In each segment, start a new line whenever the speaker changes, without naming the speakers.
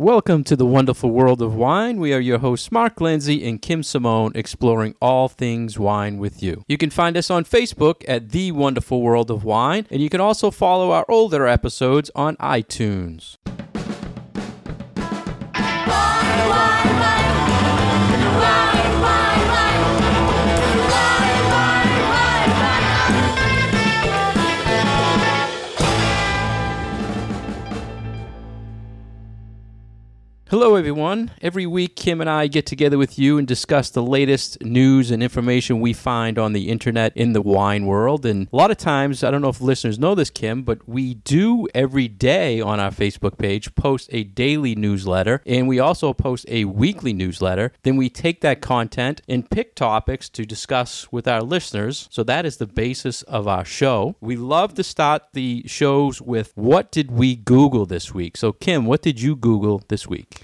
Welcome to the wonderful world of wine. We are your hosts, Mark Lindsay and Kim Simone, exploring all things wine with you. You can find us on Facebook at The Wonderful World of Wine, and you can also follow our older episodes on iTunes. Hello, everyone. Every week, Kim and I get together with you and discuss the latest news and information we find on the internet in the wine world. And a lot of times, I don't know if listeners know this, Kim, but we do every day on our Facebook page post a daily newsletter and we also post a weekly newsletter. Then we take that content and pick topics to discuss with our listeners. So that is the basis of our show. We love to start the shows with what did we Google this week? So, Kim, what did you Google this week?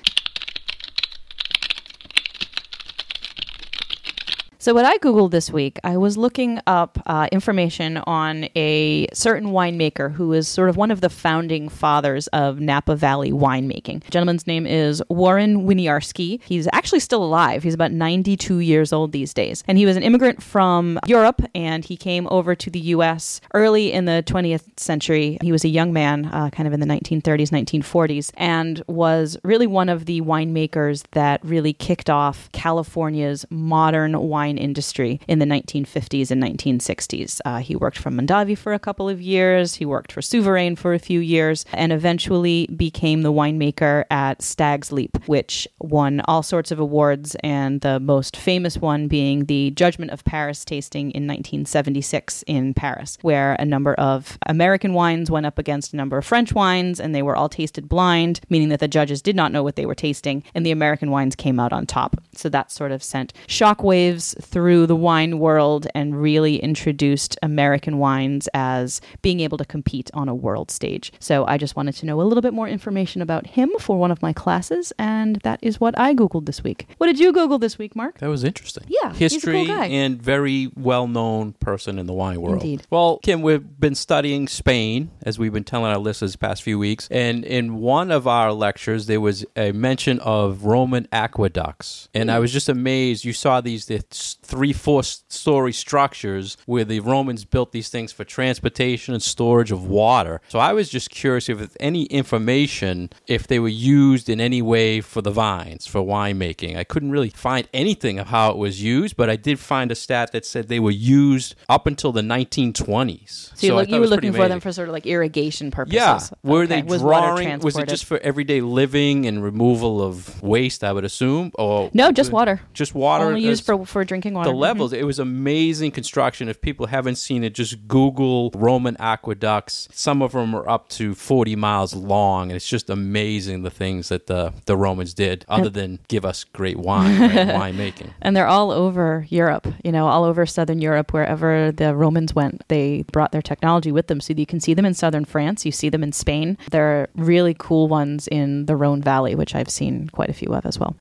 So, what I Googled this week, I was looking up uh, information on a certain winemaker who is sort of one of the founding fathers of Napa Valley winemaking. The gentleman's name is Warren Winiarski. He's actually still alive. He's about 92 years old these days. And he was an immigrant from Europe and he came over to the U.S. early in the 20th century. He was a young man, uh, kind of in the 1930s, 1940s, and was really one of the winemakers that really kicked off California's modern wine industry in the 1950s and 1960s. Uh, he worked for Mondavi for a couple of years, he worked for Souverain for a few years, and eventually became the winemaker at Stag's Leap, which won all sorts of awards, and the most famous one being the Judgment of Paris tasting in 1976 in Paris, where a number of American wines went up against a number of French wines, and they were all tasted blind, meaning that the judges did not know what they were tasting, and the American wines came out on top. So that sort of sent shockwaves through the wine world and really introduced American wines as being able to compete on a world stage. So I just wanted to know a little bit more information about him for one of my classes, and that is what I Googled this week. What did you Google this week, Mark?
That was interesting.
Yeah,
history
cool
and very well known person in the wine world.
Indeed.
Well, Kim, we've been studying Spain as we've been telling our listeners the past few weeks, and in one of our lectures there was a mention of Roman aqueducts, and I hmm. was just amazed. You saw these the three, four story structures where the Romans built these things for transportation and storage of water. So I was just curious if there's any information if they were used in any way for the vines for winemaking. I couldn't really find anything of how it was used, but I did find a stat that said they were used up until the 1920s.
So, you, look, you were looking for them for sort of like irrigation purposes.
Yeah. Were
Okay.
they
Was
drawing? Was it just for everyday living and removal of waste? I would assume. Or
No, just water.
Just water.
Only used for, for drinking water.
the levels. Mm-hmm. It was amazing construction. If people haven't seen it, just Google Roman aqueducts. Some of them are up to 40 miles long, and it's just amazing the things that the, the Romans did, other than give us great wine, right? winemaking.
And they're all over Europe, you know, all over Southern Europe, wherever the Romans went. They brought their technology with them. So you can see them in Southern France, you see them in Spain. There are really cool ones in the Rhone Valley, which I've seen quite a few of as well.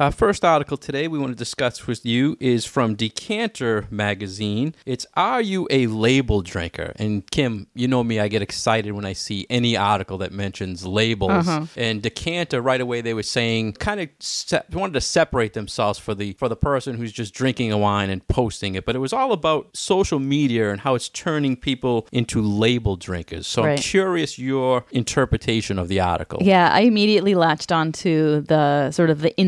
Our first article today we want to discuss with you is from Decanter magazine. It's Are You a Label Drinker? And Kim, you know me, I get excited when I see any article that mentions labels. Uh-huh. And Decanter, right away, they were saying kind of se- wanted to separate themselves for the for the person who's just drinking a wine and posting it. But it was all about social media and how it's turning people into label drinkers. So I'm curious your interpretation of the article.
Yeah, I immediately latched onto the sort of the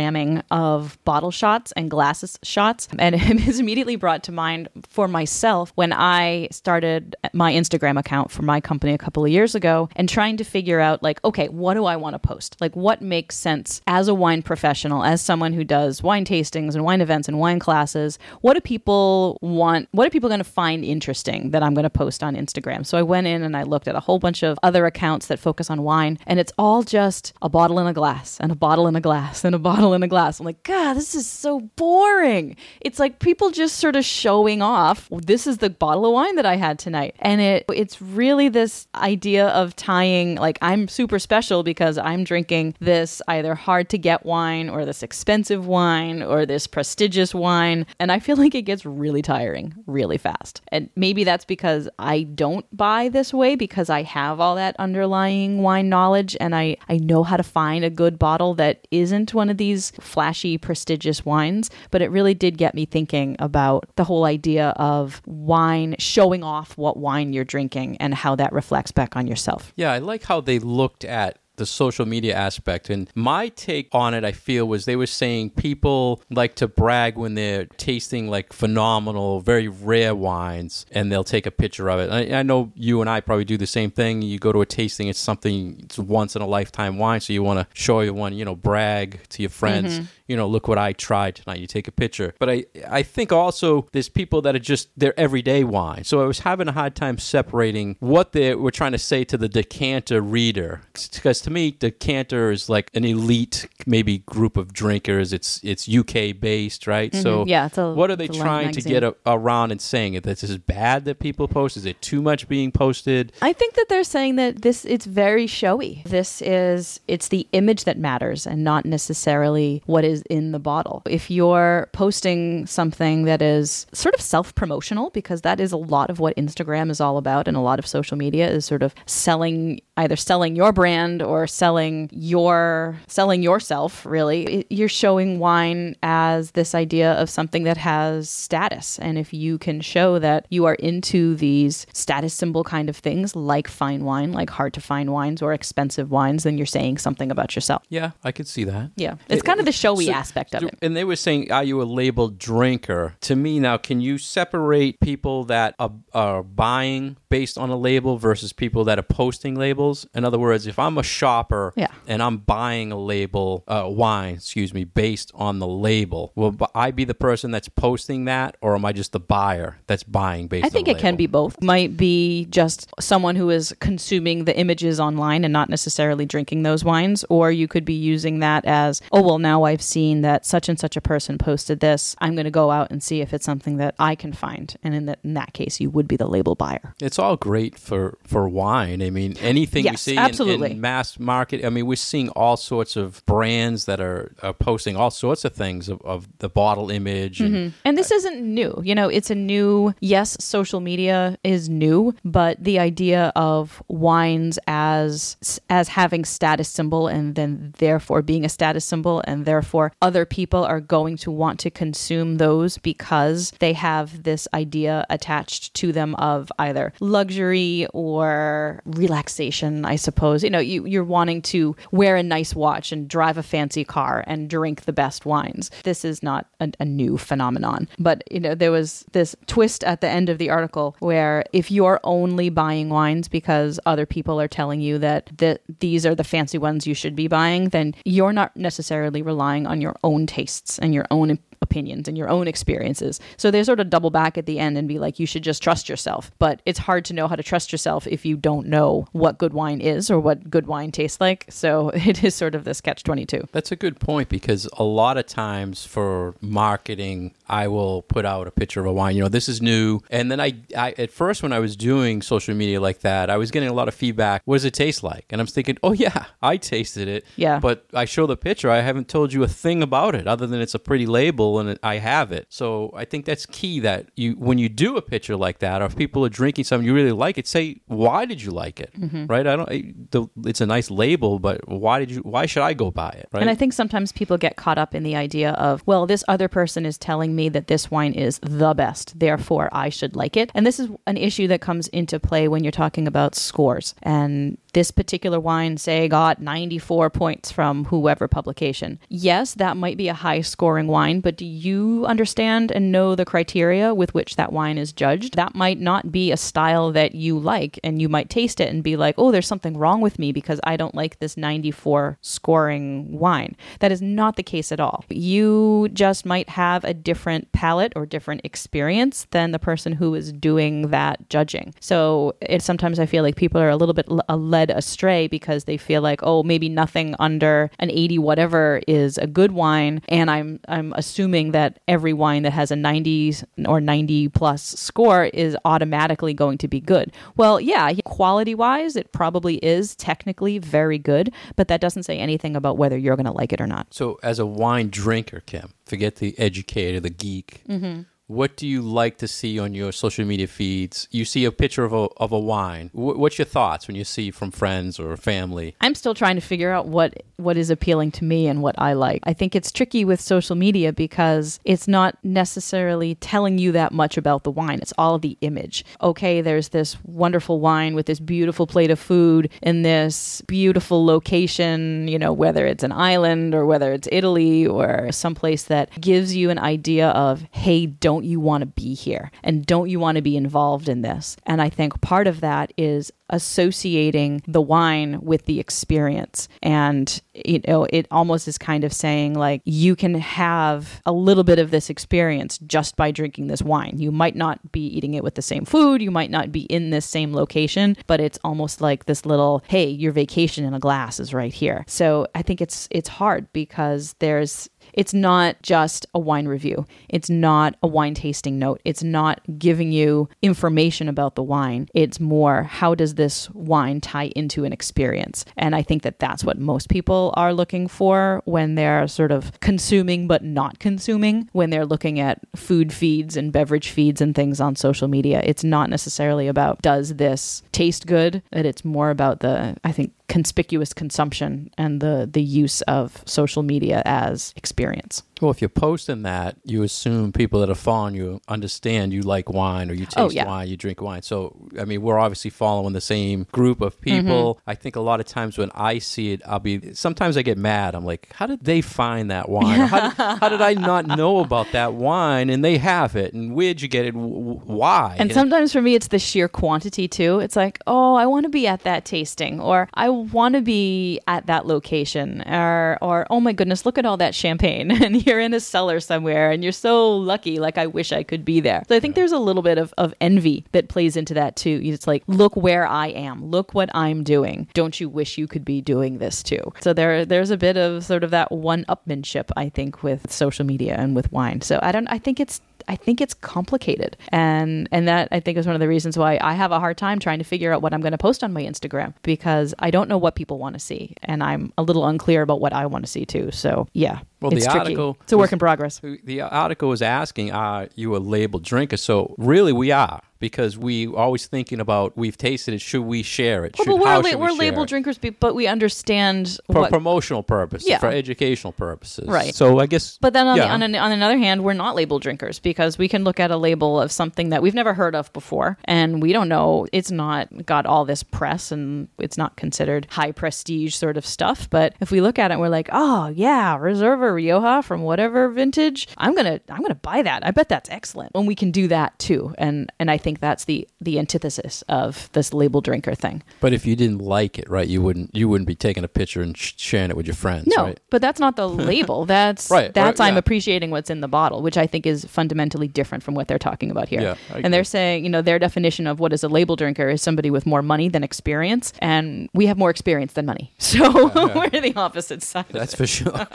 Instagramming of bottle shots and glasses shots. And it was immediately brought to mind for myself when I started my Instagram account for my company a couple of years ago and trying to figure out, like, okay, what do I want to post? Like, what makes sense as a wine professional, as someone who does wine tastings and wine events and wine classes? What do people want? What are people going to find interesting that I'm going to post on Instagram? So I went in and I looked at a whole bunch of other accounts that focus on wine, and it's all just a bottle in a glass and a bottle in a glass and a bottle in a glass. I'm like, God, this is so boring. It's like people just sort of showing off. This is the bottle of wine that I had tonight, and it it's really this idea of tying like I'm super special because I'm drinking this either hard to get wine or this expensive wine or this prestigious wine, and I feel like it gets really tiring really fast. And maybe that's because I don't buy this way because I have all that underlying wine knowledge and I I know how to find a good bottle that isn't one of these flashy prestigious wines, but it really did get me thinking about the whole idea of wine showing off what wine you're drinking and how that reflects back on yourself.
Yeah, I like how they looked at the social media aspect. And my take on it, I feel, was they were saying people like to brag when they're tasting like phenomenal, very rare wines, and they'll take a picture of it. I, I know you and I probably do the same thing. You go to a tasting, it's something, it's once in a lifetime wine, so you want to show your one, you know, brag to your friends. Mm-hmm. You know, look what I tried tonight. You take a picture, but I, I think also there's people that are just their everyday wine. So I was having a hard time separating what they were trying to say to the decanter reader, because to me, decanter is like an elite, maybe group of drinkers. It's it's UK based, right? So mm-hmm.
Yeah, it's a-
what are they trying to get a, around and saying it? That this is bad that people post? Is it too much being posted?
I think that they're saying that this it's very showy. This is it's the image that matters and not necessarily what is in the bottle. If you're posting something that is sort of self-promotional because that is a lot of what Instagram is all about and a lot of social media is sort of selling either selling your brand or selling your selling yourself really you're showing wine as this idea of something that has status and if you can show that you are into these status symbol kind of things like fine wine like hard to find wines or expensive wines then you're saying something about yourself
Yeah, I could see that.
yeah it's kind of the showy
So-
aspect of it
And they were saying, "Are you a labeled drinker?" To me, now, can you separate people that are, are buying based on a label versus people that are posting labels? In other words, if I'm a shopper
Yeah.
and I'm buying a label, uh, wine, excuse me, based on the label, will I be the person that's posting that, or am I just the buyer that's buying based?
I think it
the
can be both. Might be just someone who is consuming the images online and not necessarily drinking those wines, or you could be using that as, oh, well, now I've seen that such and such a person posted this. I'm going to go out and see if it's something that I can find. And in that, in that case, you would be the label buyer.
It's all great for, for wine. I mean, anything we
Yes,
see in-
absolutely.
In, mass market. I mean, we're seeing all sorts of brands that are, are posting all sorts of things of, of the bottle image. And, mm-hmm.
And this isn't new. You know, it's a new, yes, social media is new, but the idea of wines as as having status symbol and then therefore being a status symbol and therefore other people are going to want to consume those because they have this idea attached to them of either luxury or relaxation, I suppose. You know, you, you're wanting to wear a nice watch and drive a fancy car and drink the best wines. This is not a, a new phenomenon. But, you know, there was this twist at the end of the article where if you're only buying wines because other people are telling you that that these are the fancy ones you should be buying, then you're not necessarily relying on your own tastes and your own opinions and your own experiences. So they sort of double back at the end and be like, you should just trust yourself. But it's hard to know how to trust yourself if you don't know what good wine is or what good wine tastes like. So it is sort of this catch 22.
That's a good point because a lot of times for marketing, I will put out a picture of a wine. You know, this is new, and then I, I at first when I was doing social media like that, I was getting a lot of feedback. What does it taste like? And I'm thinking, oh yeah, I tasted it.
Yeah.
But I show the picture. I haven't told you a thing about it other than it's a pretty label and I have it. So I think that's key that you when you do a picture like that, or if people are drinking something you really like it, say why did you like it?
Mm-hmm.
Right? I don't. It's a nice label, but why did you? Why should I go buy it? Right?
And I think sometimes people get caught up in the idea of, well, this other person is telling me that this wine is the best, therefore I should like it. And this is an issue that comes into play when you're talking about scores. And this particular wine, say, got 94 points from whoever publication. Yes, that might be a high scoring wine, but do you understand and know the criteria with which that wine is judged. That might not be a style that you like, and you might taste it and be like, oh, there's something wrong with me because I don't like this 94 scoring wine. That is not the case at all. You just might have a different palate or different experience than the person who is doing that judging. So it sometimes I feel like people are a little bit uh, led astray because they feel like, oh, maybe nothing under an 80 whatever is a good wine, and I'm I'm assuming that every wine that has a 90 or 90 plus score is automatically going to be good. Well, yeah, quality wise, it probably is technically very good, but that doesn't say anything about whether you're going to like it or not.
So, as a wine drinker, Kim, forget the educator, the geek. Mm-hmm. What do you like to see on your social media feeds? You see a picture of a of a wine. Wh- what's your thoughts when you see from friends or family?
I'm still trying to figure out what what is appealing to me and what I like. I think it's tricky with social media because it's not necessarily telling you that much about the wine. It's all the image. Okay, there's this wonderful wine with this beautiful plate of food in this beautiful location, you know, whether it's an island or whether it's Italy or someplace that gives you an idea of, hey, don't you want to be here? And don't you want to be involved in this? And I think part of that is associating the wine with the experience. And, you know, it almost is kind of saying, like, you can have a little bit of this experience just by drinking this wine. You might not be eating it with the same food, you might not be in this same location, but it's almost like this little, hey, your vacation in a glass is right here. So I think it's it's hard because there's it's not just a wine review. It's not a wine tasting note. It's not giving you information about the wine. It's more how does this wine tie into an experience? And I think that that's what most people are looking for when they're sort of consuming but not consuming, when they're looking at food feeds and beverage feeds and things on social media. It's not necessarily about does this taste good, that it's more about the, I think, conspicuous consumption and the the use of social media as experience.
Well, if you're posting that, you assume people that are following you understand you like wine or you taste
Oh, yeah.
wine, you drink wine. So, I mean, we're obviously following the same group of
Mm-hmm.
people. I think a lot of times when I see it, I'll be, sometimes I get mad. I'm like, how did they find that wine? How, did, how did I not know about that wine and they have it? And where'd you get it? Why?
And sometimes for me, it's the sheer quantity too. It's like, oh, I want to be at that tasting, or I want to be at that location, or, or oh my goodness, look at all that champagne, and you're in a cellar somewhere, and you're so lucky. Like I wish I could be there. So I think there's a little bit of, of envy that plays into that too. It's like, look where I am, look what I'm doing. Don't you wish you could be doing this too? So there, there's a bit of sort of that one-upmanship, I think, with social media and with wine. So I don't, I think it's I think it's complicated. And and that I think is one of the reasons why I have a hard time trying to figure out what I'm going to post on my Instagram because I don't know what people want to see and I'm a little unclear about what I want to see too. So, yeah.
Well, the
it's tricky.
article
It's a work
was-
in progress.
The article was asking, are you a labeled drinker? So really, we are because we always thinking about we've tasted it. Should we share it?
Well,
Should,
but we're,
how
la-
should we
we're
share
labeled
it?
drinkers, but we understand
for
what.
promotional purposes,
Yeah.
for educational purposes,
Right.
So I guess,
But then on,
yeah.
the, on, an, on another hand, we're not label drinkers because we can look at a label of something that we've never heard of before and we don't know. It's not got all this press and it's not considered high prestige sort of stuff. But if we look at it, we're like, oh yeah, Reserva Rioja from whatever vintage. I'm gonna I'm gonna buy that. I bet that's excellent. And we can do that too. And and I think that's the the antithesis of this label drinker thing.
but if you didn't like it, right, you wouldn't you wouldn't be taking a picture and sh- sharing it with your friends,
No,
right?
but that's not the label. That's
Right,
that's
right,
I'm
yeah.
appreciating what's in the bottle, which I think is fundamentally different from what they're talking about here.
Yeah,
and they're saying, you know, their definition of what is a label drinker is somebody with more money than experience, and we have more experience than money. So we're the opposite side.
That's for sure.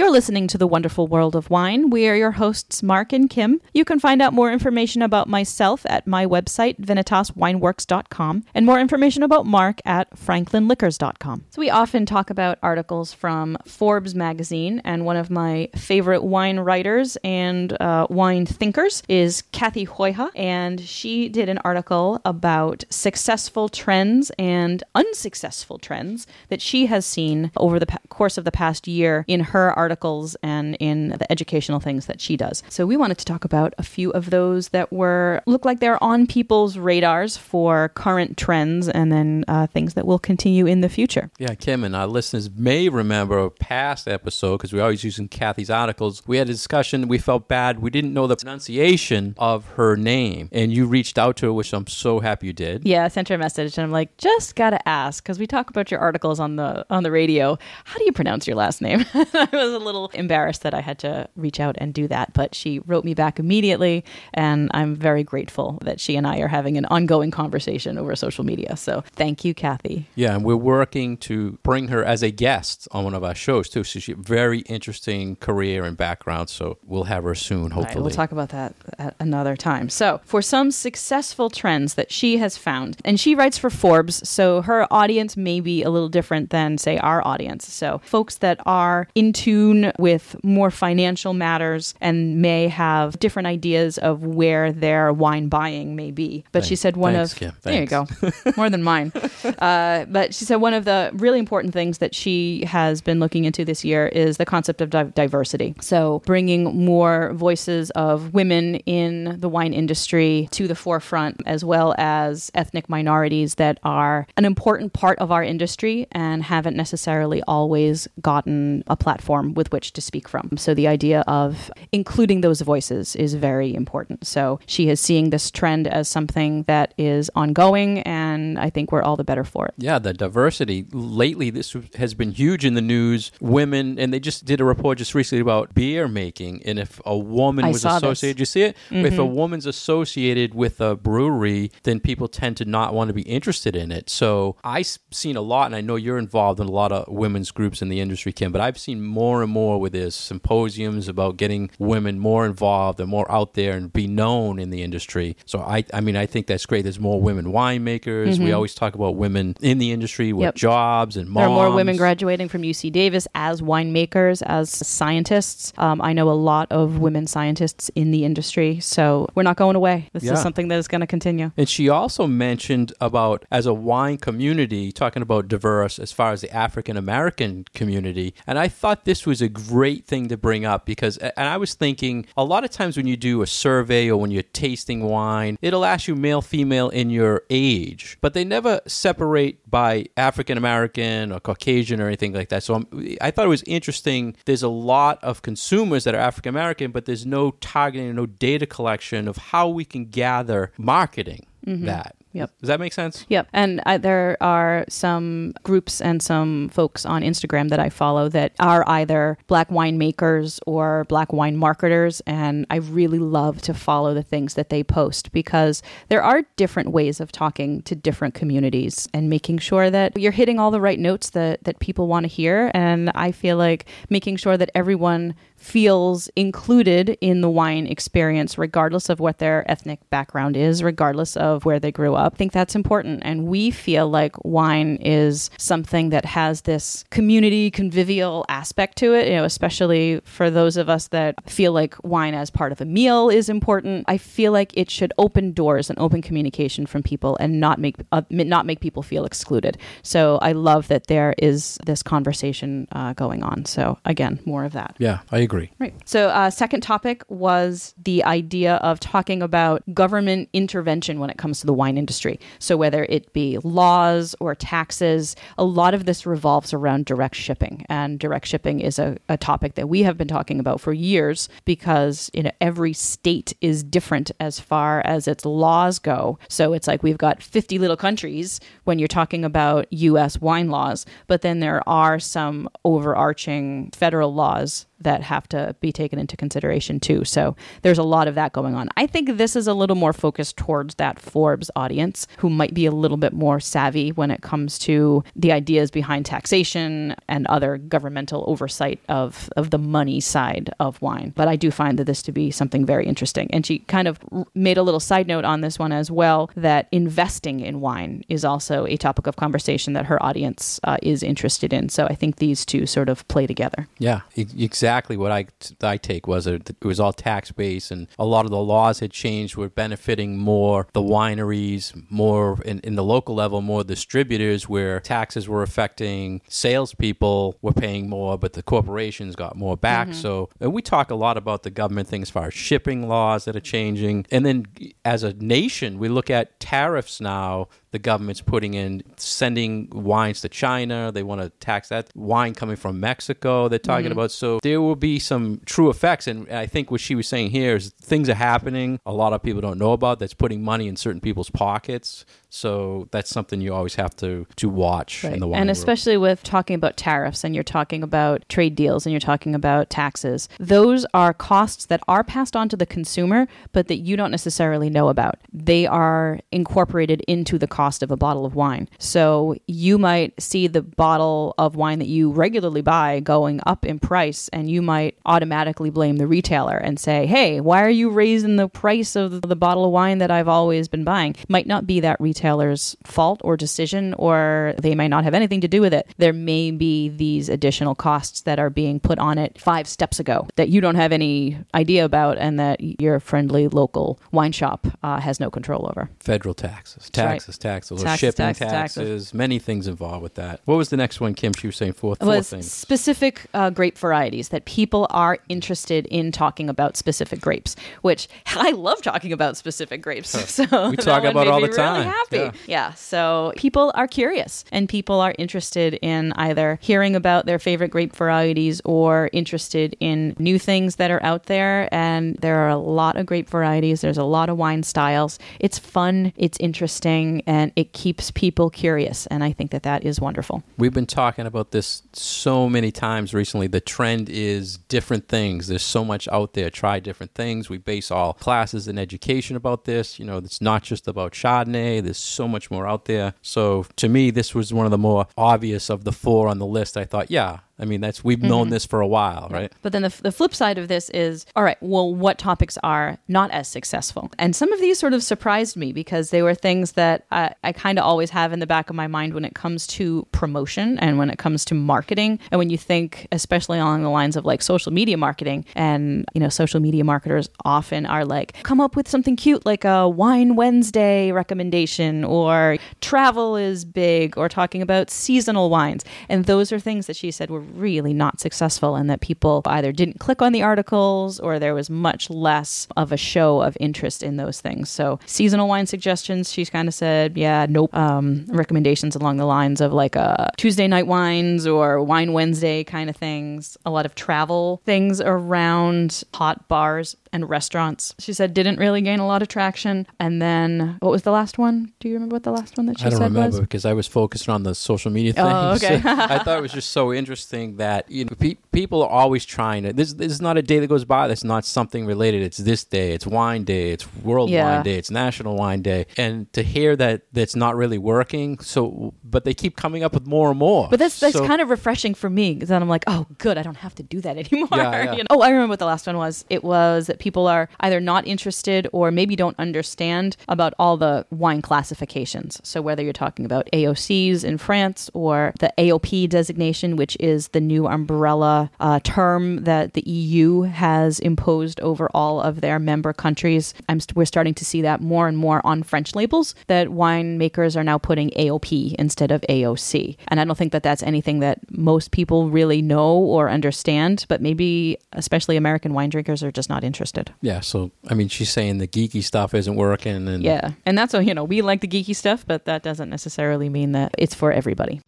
You're listening to The Wonderful World of Wine. We are your hosts, Mark and Kim. You can find out more information about myself at my website, vinitaswineworks.com, and more information about Mark at franklinliquors.com. So, we often talk about articles from Forbes magazine, and one of my favorite wine writers and uh, wine thinkers is Cathy Huyghe, and she did an article about successful trends and unsuccessful trends that she has seen over the course of the past year in her article articles and in the educational things that she does. So we wanted to talk about a few of those that were look like they're on people's radars for current trends and then uh, things that will continue in the future.
Yeah, Kim and our listeners may remember a past episode because we're always using Cathy's articles. We had a discussion. We felt bad. We didn't know the pronunciation of her name, and you reached out to her, which I'm so happy you did.
Yeah, I sent her a message, and I'm like, just gotta ask because we talk about your articles on the on the radio. How do you pronounce your last name? I was a little embarrassed that I had to reach out and do that, but she wrote me back immediately, and I'm very grateful that she and I are having an ongoing conversation over social media. So thank you, Cathy.
Yeah, and we're working to bring her as a guest on one of our shows too. So she very interesting career and background. So we'll have her soon, hopefully.
Right, we'll talk about that at another time. So, for some successful trends that she has found, and she writes for Forbes, so her audience may be a little different than, say, our audience. So, folks that are in tune with more financial matters and may have different ideas of where their wine buying may be. But she said one
Thanks,
of
Kim.
there you go, more than mine. Uh, but she said one of the really important things that she has been looking into this year is the concept of di- diversity. So bringing more voices of women in the wine industry to the forefront, as well as ethnic minorities that are an important part of our industry and haven't necessarily always gotten a platform with which to speak from. So the idea of including those voices is very important. So she is seeing this trend as something that is ongoing, and I think we're all the better for it.
Yeah, the diversity. Lately, this has been huge in the news. Women, and they just did a report just recently about beer making. And if a woman
I
was
saw this. Mm-hmm.
associated, you see it? If a woman's associated with a brewery, then people tend to not want to be interested in it. So I've seen a lot, and I know you're involved in a lot of women's groups in the industry, Kim, but I've seen more and more with this symposiums about getting women more involved and more out there and be known in the industry. So I, I mean, I think that's great. There's more women winemakers. We always talk about women in the industry with
Mm-hmm. Yep.
jobs and moms.
There are more women graduating from UC Davis as winemakers, as scientists. Um, I know a lot of women scientists in the industry, so we're not going away. This
Yeah.
is something that is going to continue.
And she also mentioned about as a wine community, talking about diverse as far as the African American community. And I thought this was a great thing to bring up because, and I was thinking a lot of times when you do a survey or when you're tasting wine, it'll ask you male, female, in your age, but they never separate by African American or Caucasian or anything like that. So I'm, I thought it was interesting. There's a lot of consumers that are African American, but there's no targeting, no data collection of how we can gather marketing mm-hmm. that.
Yep.
Does that make sense?
Yep. And uh, there are some groups and some folks on Instagram that I follow that are either black winemakers or black wine marketers. And I really love to follow the things that they post because there are different ways of talking to different communities and making sure that you're hitting all the right notes that, that people want to hear. And I feel like making sure that everyone feels included in the wine experience, regardless of what their ethnic background is, regardless of where they grew up. I think that's important. And we feel like wine is something that has this community, convivial aspect to it, you know, especially for those of us that feel like wine as part of a meal is important. I feel like it should open doors and open communication from people and not make uh, not make people feel excluded. So I love that there is this conversation uh, going on. So again, more of that.
Yeah, I agree.
Right. So, uh, second topic was the idea of talking about government intervention when it comes to the wine industry. So, whether it be laws or taxes, a lot of this revolves around direct shipping. And direct shipping is a, a topic that we have been talking about for years because you know every state is different as far as its laws go. So, it's like we've got 50 little countries when you're talking about U.S. wine laws, but then there are some overarching federal laws that have to be taken into consideration too. So there's a lot of that going on. I think this is a little more focused towards that Forbes audience who might be a little bit more savvy when it comes to the ideas behind taxation and other governmental oversight of, of the money side of wine. But I do find that this to be something very interesting. And she kind of made a little side note on this one as well that investing in wine is also a topic of conversation that her audience uh, is interested in. So I think these two sort of play together.
Yeah, exactly. Exactly what I I take was it, it was all tax based, and a lot of the laws had changed, were benefiting more the wineries, more in, in the local level, more distributors, where taxes were affecting salespeople were paying more, but the corporations got more back. Mm-hmm. So and we talk a lot about the government thing as far as shipping laws that are changing, and then as a nation, we look at tariffs now the government's putting in sending wines to China. They want to tax that wine coming from Mexico. They're talking mm-hmm. about so there will be some true effects. And I think what she was saying here is things are happening. A lot of people don't know about that's putting money in certain people's pockets. So that's something you always have to to watch in the wine
and
world.
especially with talking about tariffs and you're talking about trade deals and you're talking about taxes those are costs that are passed on to the consumer but that you don't necessarily know about they are incorporated into the cost of a bottle of wine. So you might see the bottle of wine that you regularly buy going up in price and you might automatically blame the retailer and say hey why are you raising the price of the bottle of wine that i've always been buying? Might not be that retailer's fault or decision or they might not have anything to do with it. There may be these additional costs that are being put on it five steps ago that you don't have any idea about and that your friendly local wine shop uh, has no control over.
Federal taxes,
right.
taxes, taxes,
Taxes,
shipping
taxes,
taxes,
taxes.
many things involved with that. What was the next one, Kim? She was saying fourth,
It
fourth
was
thing.
specific uh, grape varieties that people are interested in talking about specific grapes, which I love talking about specific grapes. So
We talk about all the
really
time.
happy.
Yeah.
Yeah. So people are curious and people are interested in either hearing about their favorite grape varieties or interested in new things that are out there. And there are a lot of grape varieties. There's a lot of wine styles. It's fun. It's interesting and it keeps people curious. And I think that that is wonderful.
We've been talking about this so many times recently. The trend is different things. There's so much out there. Try different things. We base all classes and education about this. You know, it's not just about Chardonnay. There's so much more out there. So to me, this was one of the more obvious of the four on the list. I thought, yeah, I mean, that's we've known mm-hmm. this for a while, right?
But then the, the flip side of this is all right, well, what topics are not as successful? And some of these sort of surprised me because they were things that I, I kind of always have in the back of my mind when it comes to promotion and when it comes to marketing. And when you think, especially along the lines of like social media marketing, and, you know, social media marketers often are like, come up with something cute like a Wine Wednesday recommendation or travel is big or talking about seasonal wines. And those are things that she said were really not successful and that people either didn't click on the articles or there was much less of a show of interest in those things. So seasonal wine suggestions, she's kind of said, yeah, nope. Um, recommendations along the lines of like a Tuesday night wines or Wine Wednesday kind of things. A lot of travel things around hot bars and restaurants. She said didn't really gain a lot of traction. And then what was the last one? Do you remember what the last one that she
I don't
said
remember
was?
because I was focused on the social media thing.
Oh, okay.
I thought it was just so interesting that you know pe- people are always trying to. This, this is not a day that goes by that's not something related. It's this day. It's Wine Day. It's World
Yeah.
Wine Day. It's National Wine Day. And to hear that that's not really working. So, but they keep coming up with more and more.
But that's that's
So-
kind of refreshing for me because then I'm like, oh, good, I don't have to do that anymore.
Yeah, yeah.
You know? Oh, I remember what the last one was. It was that people are either not interested or maybe don't understand about all the wine classifications. So whether you're talking about AOCs in France or the AOP designation, which is the new umbrella uh, term that the EU has imposed over all of their member countries, I'm st- we're starting to see that more and more on French labels that winemakers are now putting AOP instead of AOC. And I don't think that that's anything that most people really know or understand, but maybe especially American wine drinkers are just not interested.
yeah. So I mean, she's saying the geeky stuff isn't working, and
Yeah. And that's, you know, we like the geeky stuff, but that doesn't necessarily mean that it's for everybody.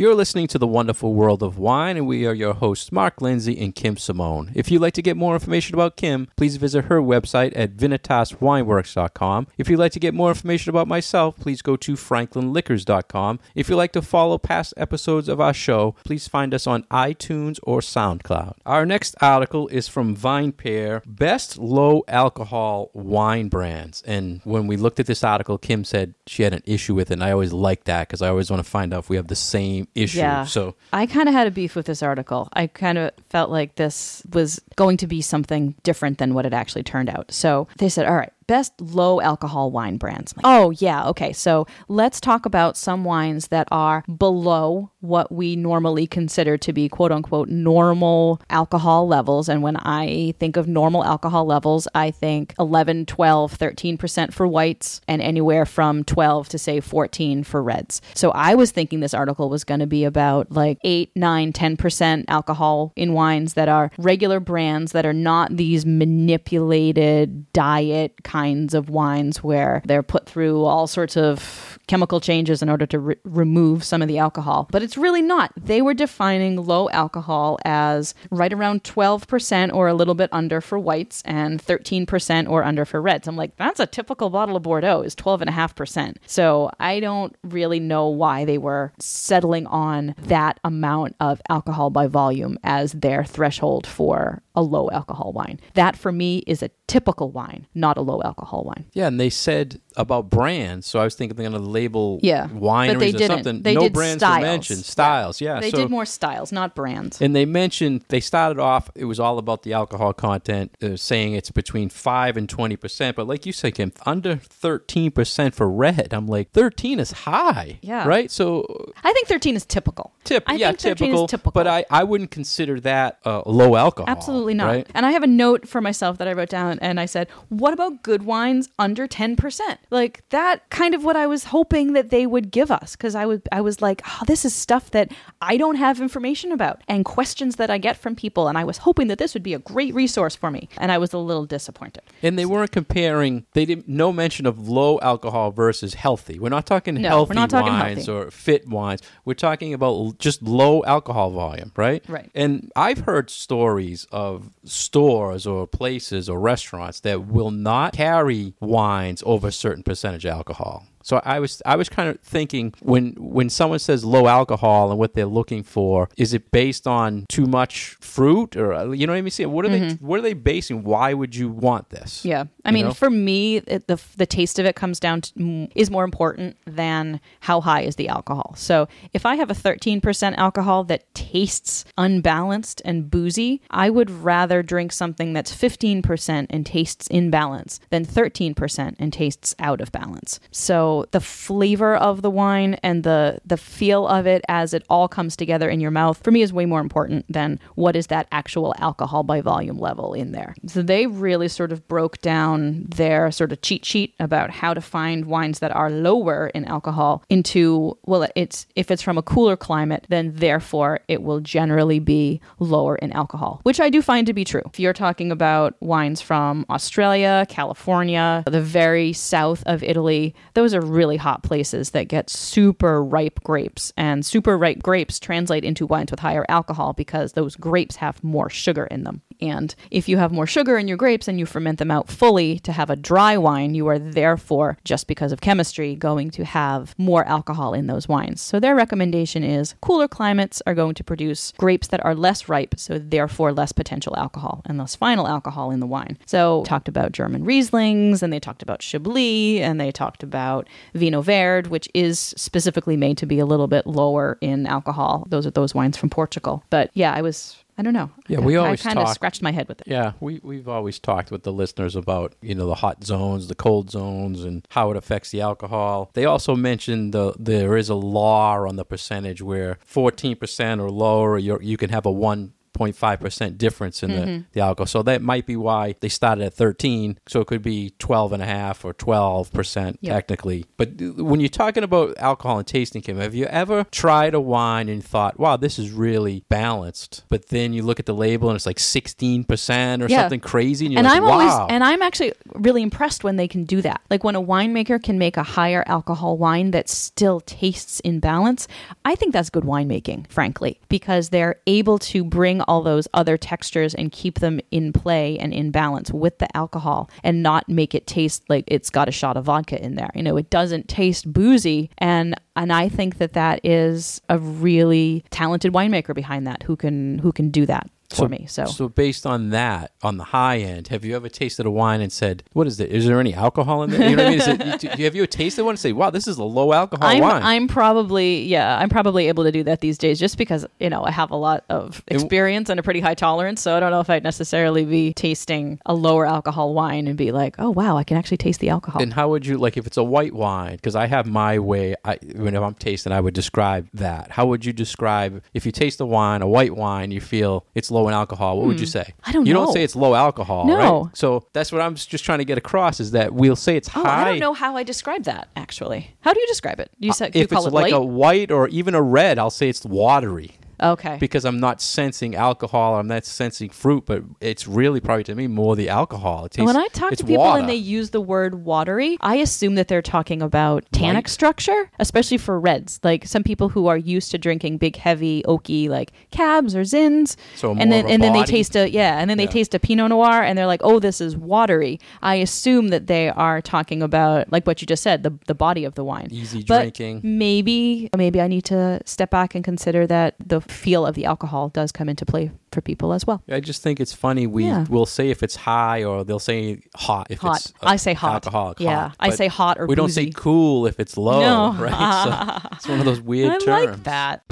You're listening to The Wonderful World of Wine, and we are your hosts, Mark Lindsay and Kim Simone. If you'd like to get more information about Kim, please visit her website at vinitaswineworks.com. If you'd like to get more information about myself, please go to franklinliquors.com. If you'd like to follow past episodes of our show, please find us on iTunes or SoundCloud. Our next article is from VinePair, Best Low Alcohol Wine Brands. And when we looked at this article, Kim said she had an issue with it, and I always like that because I always want to find out if we have the same issue.
Yeah.
So
I kind of had a beef with this article. I kind of felt like this was going to be something different than what it actually turned out. So they said, all right, best low alcohol wine brands. Like, oh, yeah, okay. So let's talk about some wines that are below what we normally consider to be quote unquote normal alcohol levels. And when I think of normal alcohol levels, I think 11, 12, 13% for whites and anywhere from 12 to say 14 for reds. So I was thinking this article was going to be about like 8, 9, 10% alcohol in wines that are regular brands that are not these manipulated diet kinds of wines where they're put through all sorts of chemical changes in order to re- remove some of the alcohol. But it's really not. They were defining low alcohol as right around 12% or a little bit under for whites and 13% or under for reds. I'm like, that's a typical bottle of Bordeaux is 12.5%. So I don't really know why they were settling on that amount of alcohol by volume as their threshold for a low alcohol wine. That for me is a typical wine, not a low alcohol wine.
Yeah, and they said about brands, so I was thinking they're going to label
Yeah,
wineries
but they
or
didn't.
something.
They
no
did
brands
styles.
mentioned. Styles, yeah.
They
so,
did more styles, not brands.
And they mentioned they started off. It was all about the alcohol content, uh, saying it's between five and twenty percent. But like you said, Kim, under thirteen percent for red. I'm like thirteen is high.
Yeah.
Right. So
I think 13 is typical.
tip,
I
yeah,
think
typical,
is typical.
But I, I wouldn't consider that uh, low alcohol.
Absolutely not.
Right?
And I have a note for myself that I wrote down and I said, What about good wines under 10%? Like that kind of what I was hoping that they would give us. Cause I was I was like, oh, this is stuff that I don't have information about and questions that I get from people. And I was hoping that this would be a great resource for me. And I was a little disappointed.
And they weren't comparing. They didn't. No mention of low alcohol versus healthy. We're not talking
No,
healthy
not talking
wines
healthy.
or fit wines. We're talking about just low alcohol volume, right?
Right.
And I've heard stories of stores or places or restaurants that will not carry wines over a certain percentage of alcohol. So I was I was kind of thinking when when someone says low alcohol and what they're looking for, is it based on too much fruit or uh, you know what I mean? See, What are they what are they basing? Why would you want this?
Mm-hmm. Yeah, I
You
mean,
know?
for me, it, the the taste of it comes down to is more important than how high is the alcohol. So if I have a thirteen percent alcohol that tastes unbalanced and boozy, I would rather drink something that's fifteen percent and tastes in balance than thirteen percent and tastes out of balance. So the flavor of the wine and the the feel of it as it all comes together in your mouth for me is way more important than what is that actual alcohol by volume level in there. So they really sort of broke down their sort of cheat sheet about how to find wines that are lower in alcohol into well it's if it's from a cooler climate then therefore it will generally be lower in alcohol, which I do find to be true. If you're talking about wines from Australia, California, the very south of Italy, those are really hot places that get super ripe grapes and super ripe grapes translate into wines with higher alcohol because those grapes have more sugar in them. And if you have more sugar in your grapes and you ferment them out fully to have a dry wine, you are therefore, just because of chemistry, going to have more alcohol in those wines. So their recommendation is cooler climates are going to produce grapes that are less ripe, so therefore less potential alcohol and less final alcohol in the wine. So talked about German Rieslings and they talked about Chablis and they talked about Vinho Verde, which is specifically made to be a little bit lower in alcohol. Those are those wines from Portugal. But yeah, I was I don't know.
Yeah, we
I
always
kind of scratched my head with it.
Yeah, we we've always talked with the listeners about you know the hot zones, the cold zones, and how it affects the alcohol. They also mentioned the there is a law on the percentage where fourteen percent or lower, you you can have a one. 0.5% difference in
Mm-hmm.
the, the alcohol. So that might be why they started at 13. So it could be 12 and a half or 12%
Yeah.
technically. But when you're talking about alcohol and tasting, Kim, have you ever tried a wine and thought, wow, this is really balanced? But then you look at the label and it's like 16% or
Yeah.
something crazy. And you're
and
like,
I'm
wow.
always and I'm actually really impressed when they can do that. Like when a winemaker can make a higher alcohol wine that still tastes in balance. I think that's good winemaking, frankly, because they're able to bring all those other textures and keep them in play and in balance with the alcohol and not make it taste like it's got a shot of vodka in there. You know, it doesn't taste boozy and and I think that that is a really talented winemaker behind that who can who can do that. For me. So,
So based on that, on the high end, have you ever tasted a wine and said, "What is it? Is there any alcohol in there?" You know what I mean? Is it, do- have you ever tasted one and say, "Wow, this is a low alcohol
I'm
wine"?
I'm probably yeah I'm probably able to do that these days just because you know I have a lot of experience and a pretty high tolerance. So I don't know if I'd necessarily be tasting a lower alcohol wine and be like, oh wow, I can actually taste the alcohol.
and how would you like if it's a white wine? Because I have my way. I when I'm tasting, I would describe that. How would you describe if you taste a wine, a white wine, you feel it's low in alcohol? What would you say?
Hmm. I don't
You
know.
don't say it's low alcohol,
No.
right? So that's what I'm just trying to get across is that we'll say it's
oh,
high.
I don't know how I describe that actually. How do you describe it? You said you
Uh, if
call
it's
it
like
light.
a white or even a red, I'll say it's watery.
Okay.
because I'm not sensing alcohol. I'm not sensing fruit, but it's really probably to me more the alcohol. It tastes,
when I talk to people
water.
and they use the word watery, I assume that they're talking about tannic
Light.
structure, especially for reds. Like some people who are used to drinking big, heavy, oaky, like cabs or zins,
So
and then and then they taste a yeah, and then they
Yeah.
taste a Pinot Noir, and they're like, oh, this is watery. I assume that they are talking about like what you just said, the the body of the wine.
easy
But
drinking.
maybe maybe I need to step back and consider that the feel of the alcohol does come into play for people as well.
I just think it's funny. We
Yeah.
will say if it's high, or they'll say hot if
Hot.
it's
I say hot.
alcoholic.
Yeah,
hot.
I say hot or
we don't say cool if it's low,
No.
right? So it's one of those weird
I
terms.
like that.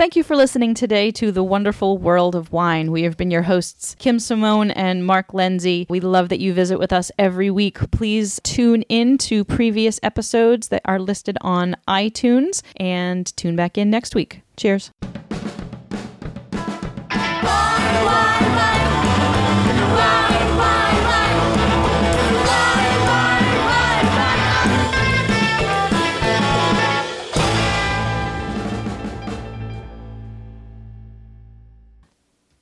Thank you for listening today to The Wonderful World of Wine. We have been your hosts, Kim Simone and Mark Lindsay. We love that you visit with us every week. Please tune in to previous episodes that are listed on iTunes and tune back in next week. Cheers.